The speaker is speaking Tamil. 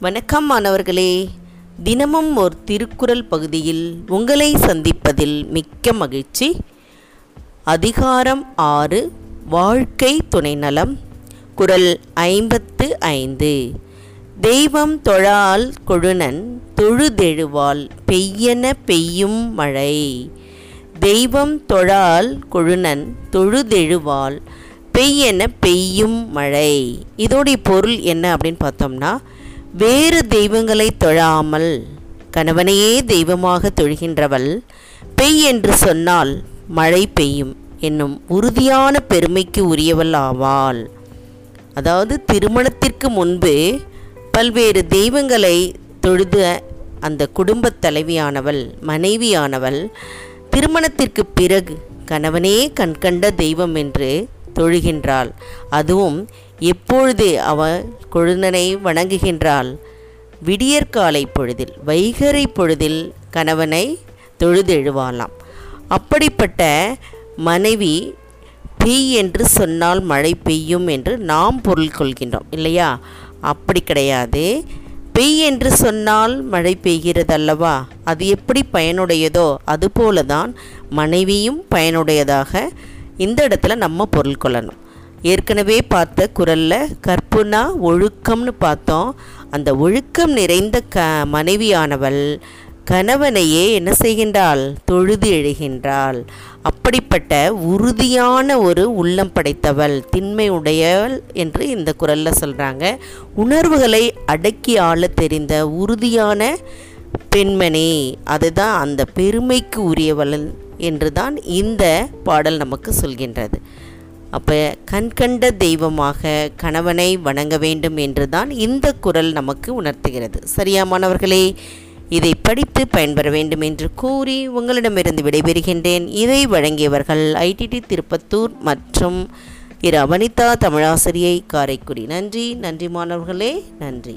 வணக்கம் மாணவர்களே தினமும் ஒரு திருக்குறள் பகுதியில் உங்களை சந்திப்பதில் மிக்க மகிழ்ச்சி. அதிகாரம் ஆறு வாழ்க்கை துணைநலம். குரல் ஐம்பத்து ஐந்து. தெய்வம் தொழால் கொழுனன் தொழுதெழுவாள் பெய்யென பெய்யும் மழை. தெய்வம் தொழால் கொழுனன் தொழுதெழுவாள் பெய்யென பெய்யும் மழை. இதோடைய பொருள் என்ன அப்படின்னு பார்த்தோம்னா வேறு தெய்வங்களை தொழாமல் கணவனையே தெய்வமாக தொழுகின்றவள் பெய் என்று சொன்னால் மழை பெய்யும் என்னும் உறுதியான பெருமைக்கு உரியவள் ஆவாள். அதாவது திருமணத்திற்கு முன்பு பல்வேறு தெய்வங்களை தொழுத அந்த குடும்பத் தலைவியானவள் மனைவியானவள் திருமணத்திற்கு பிறகு கணவனே கண்கண்ட தெய்வம் என்று தொழுகின்றாள். அதுவும் எப்பொழுது அவள் கொழுந்தனை வணங்குகின்றாள். விடியற்காலை பொழுதில் வைகறை பொழுதில் கணவனை தொழுதெழுவாளாம். அப்படிப்பட்ட மனைவி பெய் என்று சொன்னால் மழை பெய்யும் என்று நாம் பொருள் கொள்கின்றோம் இல்லையா? அப்படி கிடையாது. பெய் என்று சொன்னால் மழை பெய்கிறது அல்லவா அது எப்படி பயனுடையதோ அதுபோல தான் மனைவியும் பயனுடையதாக இந்த இடத்துல நம்ம பொருள் கொள்ளணும். ஏற்கனவே பார்த்த குரலில் கற்புனா ஒழுக்கம்னு பார்த்தோம். அந்த ஒழுக்கம் நிறைந்த க மனைவியானவள் கணவனையே என்ன செய்கின்றாள்? தொழுது எழுகின்றாள். அப்படிப்பட்ட உறுதியான ஒரு உள்ளம் படைத்தவள் திண்மை உடையவள் என்று இந்த குரலில் சொல்கிறாங்க உணர்வுகளை அடக்கி ஆள தெரிந்த உறுதியான பெண்மணி. அதுதான் அந்த பெருமைக்கு உரியவள் என்று தான் இந்த பாடல் நமக்கு சொல்கின்றது. அப்போ கண்கண்ட தெய்வமாக கணவனை வணங்க வேண்டும் என்று தான் இந்த குரல் நமக்கு உணர்த்துகிறது. சரியா மாணவர்களே? இதை படித்து பயன்பெற வேண்டும் என்று கூறி உங்களிடமிருந்து விடைபெறுகின்றேன். இதை வழங்கியவர்கள் ஐடிடி திருப்பத்தூர் மற்றும் இரு அவனிதா தமிழாசிரியை காரைக்குடி. நன்றி நன்றி மாணவர்களே நன்றி.